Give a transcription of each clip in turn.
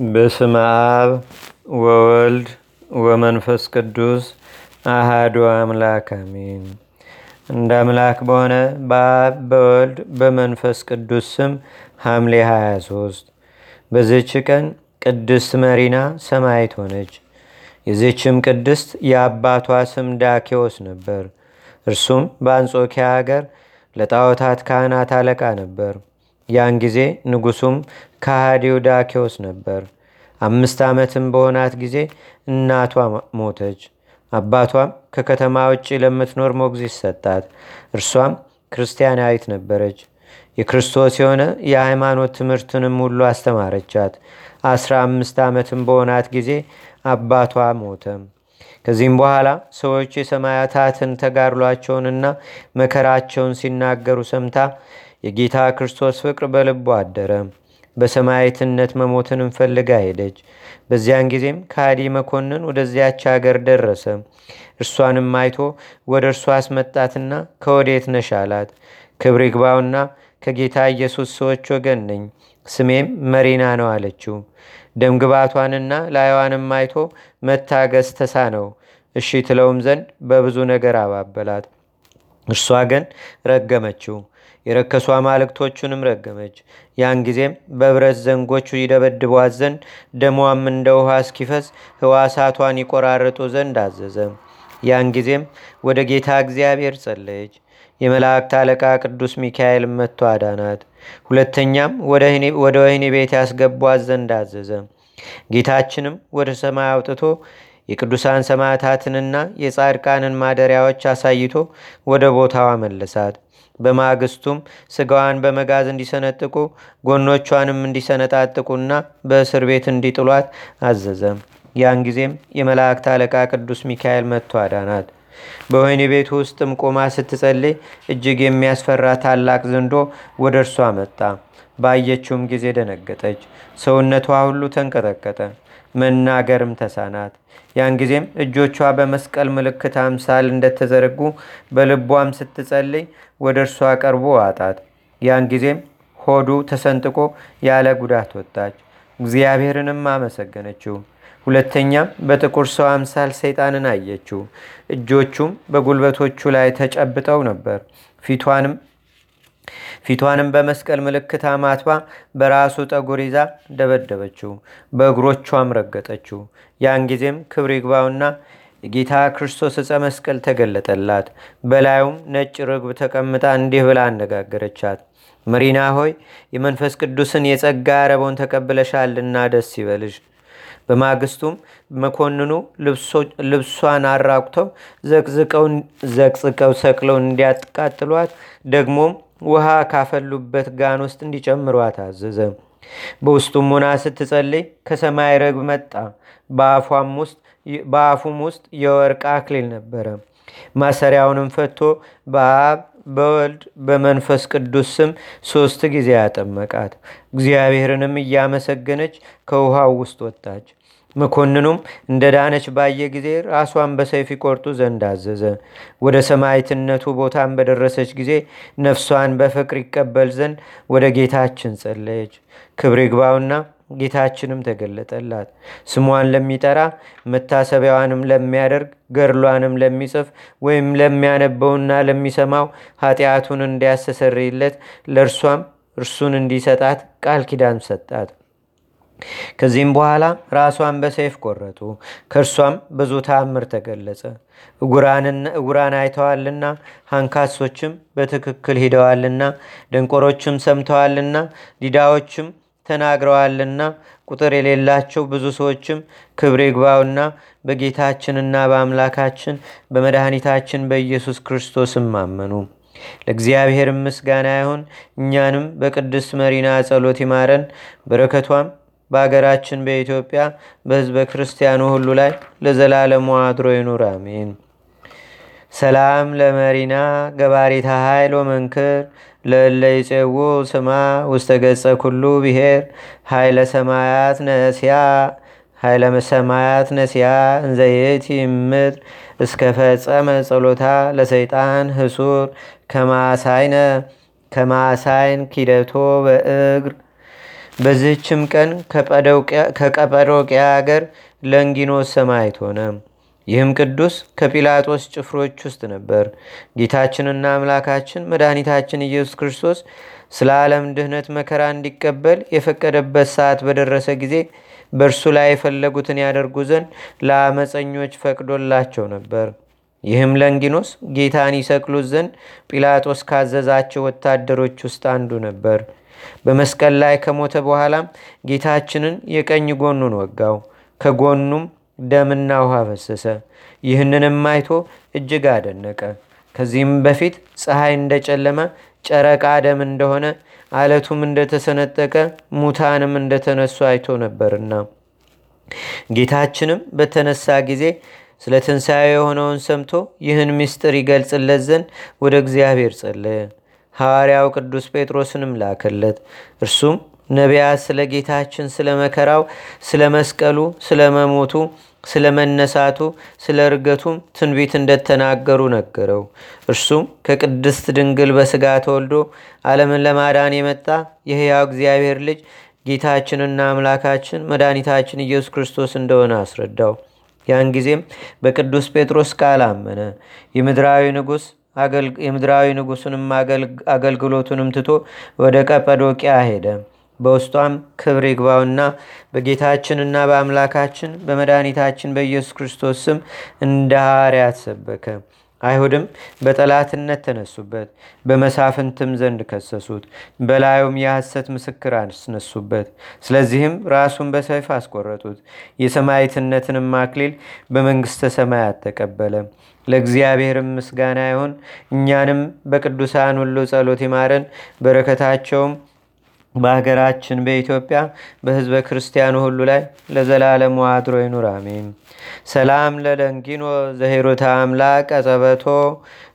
በስመ አብ ወወልድ ወመንፈስ ቅዱስ አሃዱ አምላክ አሜን። እንደ አምላክ በሆነ በአብ በወልድ በመንፈስ ቅዱስ ስም ሐምሌ 23 በዚች ቀን ቅድስት መሪና ሰማዕት ሆነች። የዚችም ቅድስት የአባቷ ስም ዳኬዎስ ነበር። እርሱም በአንጾኪያ አገር ለጣዖታት ካህናት አለቃ ነበር። ያን ጊዜ ንጉሱም ከሃዲው ዳኬዎስ ነበር። አምስት ዓመትም በሆናት ጊዜ እናቷ ሞተች። አባቷም ከከተማ ውጭ ለምትኖር ሞግዚት ሰጣት። እርሷም ክርስቲያናዊት ነበረች። የክርስቶስ የሆነ የሃይማኖት ትምህርትንም ሁሉ አስተማረቻት። አስራ አምስት ዓመትም በሆናት ጊዜ አባቷ ሞተ። ከዚህም በኋላ ሰዎች የሰማያታትን ተጋድሏቸውንና መከራቸውን ሲናገሩ ሰምታ የጌታ ክርስቶስ ፍቅር በልቦ አደረ። በሰማዕትነት መሞትን ፈልጋ ሄደች። በዚያን ጊዜም ከሃዲ መኮንን ወደዚያች አገር ደረሰ። እርሷንም አይቶ ወደ እርሷ አስመጣትና ከወዴት ነሽ አላት። ክብር ይግባውና ከጌታ ኢየሱስ ሰዎች ወገን ነኝ፣ ስሜም መሪና ነው አለችው። ደምግባቷንና ላይዋንም አይቶ መታገስ ተሳነው። እሺ ትለውም ዘንድ በብዙ ነገር አባበላት። እርሷ ግን ረገመችው። የረከሱ አማልክቶቹንም ረገመች። ያን ጊዜም በብረት ዘንጎቹ ይደበድቧት ዘንድ ደሟም እንደ ውሃ እስኪፈስ ህዋሳቷን ይቆራርጡ ዘንድ አዘዘ። ያን ጊዜም ወደ ጌታ እግዚአብሔር ጸለየች። የመላእክት አለቃ ቅዱስ ሚካኤል መጥቶ አዳናት። ሁለተኛም ወደ ወህኒ ቤት ያስገቧት ዘንድ አዘዘ። ጌታችንም ወደ ሰማይ አውጥቶ የቅዱሳን ሰማዕታትንና የጻድቃንን ማደሪያዎች አሳይቶ ወደ ቦታዋ መለሳት። በማግስቱም ስጋዋን በመጋዝ እንዲሰነጥቁ ጎኖቿንም እንዲሰነጣጥቁና በእስር ቤት እንዲጥሏት አዘዘ። ያን ጊዜም የመላእክት አለቃ ቅዱስ ሚካኤል መጥቶ አዳናት። በወህኒ ቤቱ ውስጥም ቆማ ስትጸልይ እጅግ የሚያስፈራ ታላቅ ዘንዶ ወደ እርሷ መጣ። ባየችውም ጊዜ ደነገጠች። ሰውነቷ ሁሉ ተንቀጠቀጠ፣ መናገርም ተሳናት። ያን ጊዜም እጆቿ በመስቀል ምልክት አምሳል እንደተዘረጉ በልቧም ስትጸልይ ወደ እርሷ ቀርቦ አጣት። ያን ጊዜም ሆዱ ተሰንጥቆ ያለ ጉዳት ወጣች። እግዚአብሔርንም አመሰገነችው። ሁለተኛም በጥቁር ሰው አምሳል ሰይጣንን አየችው። እጆቹም በጉልበቶቹ ላይ ተጨብጠው ነበር። ፊቷንም ፊቷንም በመስቀል ምልክት አማትባ በራሱ ጠጉር ይዛ ደበደበችው፣ በእግሮቿም ረገጠችው። ያን ጊዜም ክብር ይግባውና የጌታ ክርስቶስ ዕፀ መስቀል ተገለጠላት። በላዩም ነጭ ርግብ ተቀምጣ እንዲህ ብላ አነጋገረቻት። መሪና ሆይ የመንፈስ ቅዱስን የጸጋ አረቦን ተቀብለሻልና ደስ ይበልሽ። በማግስቱም መኮንኑ ልብሷን አራቁተው ዘቅዝቀው ሰቅለው እንዲያቃጥሏት ደግሞም ውሃ ካፈሉበት ጋን ውስጥ እንዲጨምሯት አዘዘ። በውስጡም ሆና ስትጸልይ ከሰማይ ረግብ መጣ። በአፉም ውስጥ የወርቅ አክሊል ነበረ። ማሰሪያውንም ፈቶ በአብ በወልድ በመንፈስ ቅዱስ ስም ሶስት ጊዜ ያጠመቃት። እግዚአብሔርንም እያመሰገነች ከውሃው ውስጥ ወጣች። መኮንኑም እንደ ዳነች ባየ ጊዜ ራሷን በሰይፍ ይቆርጡ ዘንድ አዘዘ። ወደ ሰማዕትነቱ ቦታን በደረሰች ጊዜ ነፍሷን በፍቅር ይቀበል ዘንድ ወደ ጌታችን ጸለየች። ክብር ይግባውና ጌታችንም ተገለጠላት። ስሟን ለሚጠራ መታሰቢያዋንም ለሚያደርግ ገድሏንም ለሚጽፍ ወይም ለሚያነበውና ለሚሰማው ኃጢአቱን እንዲያስተሰርይለት ለእርሷም እርሱን እንዲሰጣት ቃል ኪዳን ሰጣት። ከዚህም በኋላ ራሷን በሰይፍ ቆረጡ። ከእርሷም ብዙ ተአምር ተገለጸ። እጉራን አይተዋልና፣ አንካሶችም በትክክል ሂደዋልና፣ ደንቆሮችም ሰምተዋልና፣ ዲዳዎችም ተናግረዋልና፣ ቁጥር የሌላቸው ብዙ ሰዎችም ክብር ይግባውና በጌታችንና በአምላካችን በመድኃኒታችን በኢየሱስ ክርስቶስም አመኑ። ለእግዚአብሔር ምስጋና ይሁን። እኛንም በቅድስት መሪና ጸሎት ይማረን። በረከቷም በአገራችን በኢትዮጵያ በሕዝበ ክርስቲያኑ ሁሉ ላይ ለዘላለሙ አድሮ ይኑር፣ አሜን። ሰላም ለመሪና ገባሪታ ኃይል ወመንክር ለእለ ስማ ውስተ ገጸ ኩሉ ብሔር። ኃይለ ሰማያት ነሲያ ኃይለ ሰማያት ነሲያ እንዘይት ምድር እስከ ፈጸመ ጸሎታ ለሰይጣን ህሱር። ከማሳይነ ከማሳይን ኪደቶ በእግር በዚህችም ቀን ከቀጰዶቅያ አገር ለንጊኖስ ሰማዕት ሆነ። ይህም ቅዱስ ከጲላጦስ ጭፍሮች ውስጥ ነበር። ጌታችንና አምላካችን መድኃኒታችን ኢየሱስ ክርስቶስ ስለ ዓለም ድህነት መከራ እንዲቀበል የፈቀደበት ሰዓት በደረሰ ጊዜ በእርሱ ላይ የፈለጉትን ያደርጉ ዘንድ ለአመፀኞች ፈቅዶላቸው ነበር። ይህም ለንጊኖስ ጌታን ይሰቅሉት ዘንድ ጲላጦስ ካዘዛቸው ወታደሮች ውስጥ አንዱ ነበር። በመስቀል ላይ ከሞተ በኋላም ጌታችንን የቀኝ ጎኑን ወጋው። ከጎኑም ደምና ውሃ ፈሰሰ። ይህንንም አይቶ እጅግ አደነቀ። ከዚህም በፊት ፀሐይ እንደጨለመ፣ ጨረቃ ደም እንደሆነ፣ አለቱም እንደተሰነጠቀ፣ ሙታንም እንደተነሱ አይቶ ነበርና ጌታችንም በተነሳ ጊዜ ስለ ትንሣኤ የሆነውን ሰምቶ ይህን ምስጢር ይገልጽለት ዘንድ ወደ እግዚአብሔር ጸለየ። ሐዋርያው ቅዱስ ጴጥሮስንም ላከለት። እርሱም ነቢያት ስለ ጌታችን ስለ መከራው፣ ስለ መስቀሉ፣ ስለ መሞቱ፣ ስለ መነሳቱ፣ ስለ እርገቱም ትንቢት እንደተናገሩ ነገረው። እርሱም ከቅድስት ድንግል በሥጋ ተወልዶ ዓለምን ለማዳን የመጣ የሕያው እግዚአብሔር ልጅ ጌታችንና አምላካችን መድኃኒታችን ኢየሱስ ክርስቶስ እንደሆነ አስረዳው። ያን ጊዜም በቅዱስ ጴጥሮስ ቃል አመነ። የምድራዊ ንጉሥ የምድራዊ ንጉሥንም አገልግሎቱንም ትቶ ወደ ቀጰዶቅያ ሄደ። በውስጧም ክብር ይግባውና በጌታችንና በአምላካችን በመድኃኒታችን በኢየሱስ ክርስቶስ ስም እንደ ሐዋርያት ሰበከ። አይሁድም በጠላትነት ተነሱበት፣ በመሳፍንትም ዘንድ ከሰሱት፣ በላዩም የሐሰት ምስክር አስነሱበት። ስለዚህም ራሱን በሰይፍ አስቆረጡት። የሰማዕትነትንም አክሊል በመንግሥተ ሰማያት ተቀበለ። ለእግዚአብሔርም ምስጋና ይሁን። እኛንም በቅዱሳን ሁሉ ጸሎት ይማረን፣ በረከታቸውም በሀገራችን በኢትዮጵያ በሕዝበ ክርስቲያኑ ሁሉ ላይ ለዘላለሙ አድሮ ይኑር፣ አሜን። ሰላም ለለንጊኖ ዘሄሮታ አምላክ አጸበቶ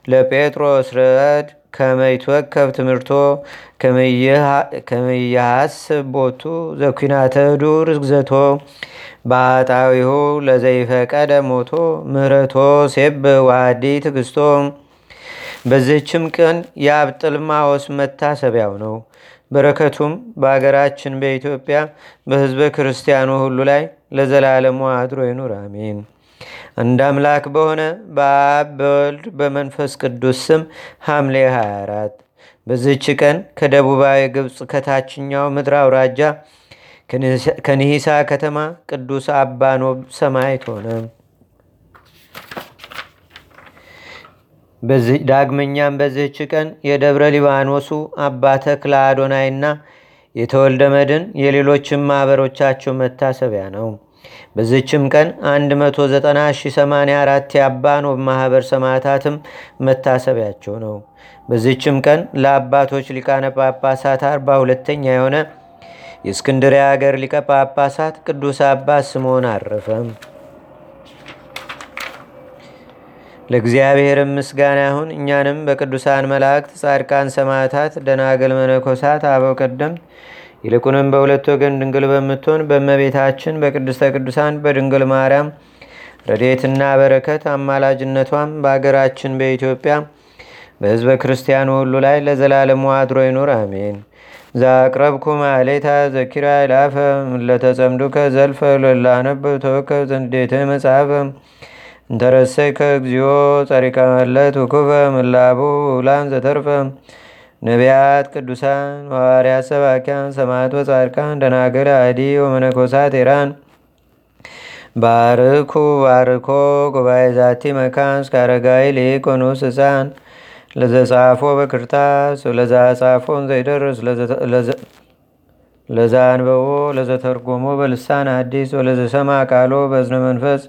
ለጴጥሮስ ረድ ከመይትወከብ ትምህርቶ ከመያሃስብ ቦቱ ዘኩናተ ዱር ግዘቶ በአጣዊሁ ለዘይፈቀደ ሞቶ ምህረቶ ሴብ ዋዲ ትግስቶ። በዚህችም ቀን የአብጥልማዎስ መታሰቢያው ነው። በረከቱም በአገራችን በኢትዮጵያ በሕዝበ ክርስቲያኑ ሁሉ ላይ ለዘላለሙ አድሮ ይኑር፣ አሜን። አንድ አምላክ በሆነ በአብ በወልድ በመንፈስ ቅዱስ ስም ሐምሌ 24 በዚህች ቀን ከደቡባዊ ግብፅ ከታችኛው ምድር አውራጃ ከኒሂሳ ከተማ ቅዱስ አባኖብ ሰማዕት ሆነ። ዳግመኛም በዚህች ቀን የደብረ ሊባኖሱ አባ ተክለ አዶናይና የተወልደ መድን የሌሎችም ማኅበሮቻቸው መታሰቢያ ነው። በዚህችም ቀን 19084 የአባኖብ ማኅበር ሰማዕታትም መታሰቢያቸው ነው። በዚህችም ቀን ለአባቶች ሊቃነ ጳጳሳት አርባ ሁለተኛ የሆነ የእስክንድርያ አገር ሊቀ ጳጳሳት ቅዱስ አባት ስምዖን አረፈም። ለእግዚአብሔርም ምስጋና ይሁን። እኛንም በቅዱሳን መላእክት፣ ጻድቃን፣ ሰማዕታት፣ ደናግል፣ መነኮሳት፣ አበው ቀደምት ይልቁንም በሁለት ወገን ድንግል በምትሆን በእመቤታችን በቅድስተ ቅዱሳን በድንግል ማርያም ረድኤትና በረከት አማላጅነቷም በአገራችን በኢትዮጵያ በሕዝበ ክርስቲያኑ ሁሉ ላይ ለዘላለሙ አድሮ ይኑር፣ አሜን። ዛቅረብኩ ማሌታ ዘኪራ ይላፈ ለተጸምዱከ ዘልፈ ለላነብ ተወከብ ዘንዴተ መጽሐፈ እንተረሰይከ እግዚኦ ጸሪቀ መለት ውኩፈ ምላቡ ውላን ዘተርፈ ነቢያት፣ ቅዱሳን፣ ሐዋርያት፣ ሰባኪያን፣ ሰማዕት ወጻድቃን፣ ደናግል፣ አዲ ወመነኮሳት ኢራን ባርኩ ባርኮ ጉባኤ ዛቲ መካን እስከ አረጋዊ ሊቆኑስ ህፃን ለዘጻፎ በክርታስ ለዛ ጻፎን ዘይደርስ ለዛ አንበቦ ለዘተርጎሞ በልሳን አዲስ ወለዘሰማ ቃሎ በዝነ መንፈስ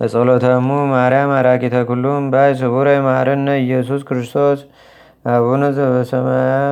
በጸሎተሙ ማርያም አራቂተ ኩሉም ባይ ስቡረ ማረነ ኢየሱስ ክርስቶስ። አቡነ ዘበሰማያት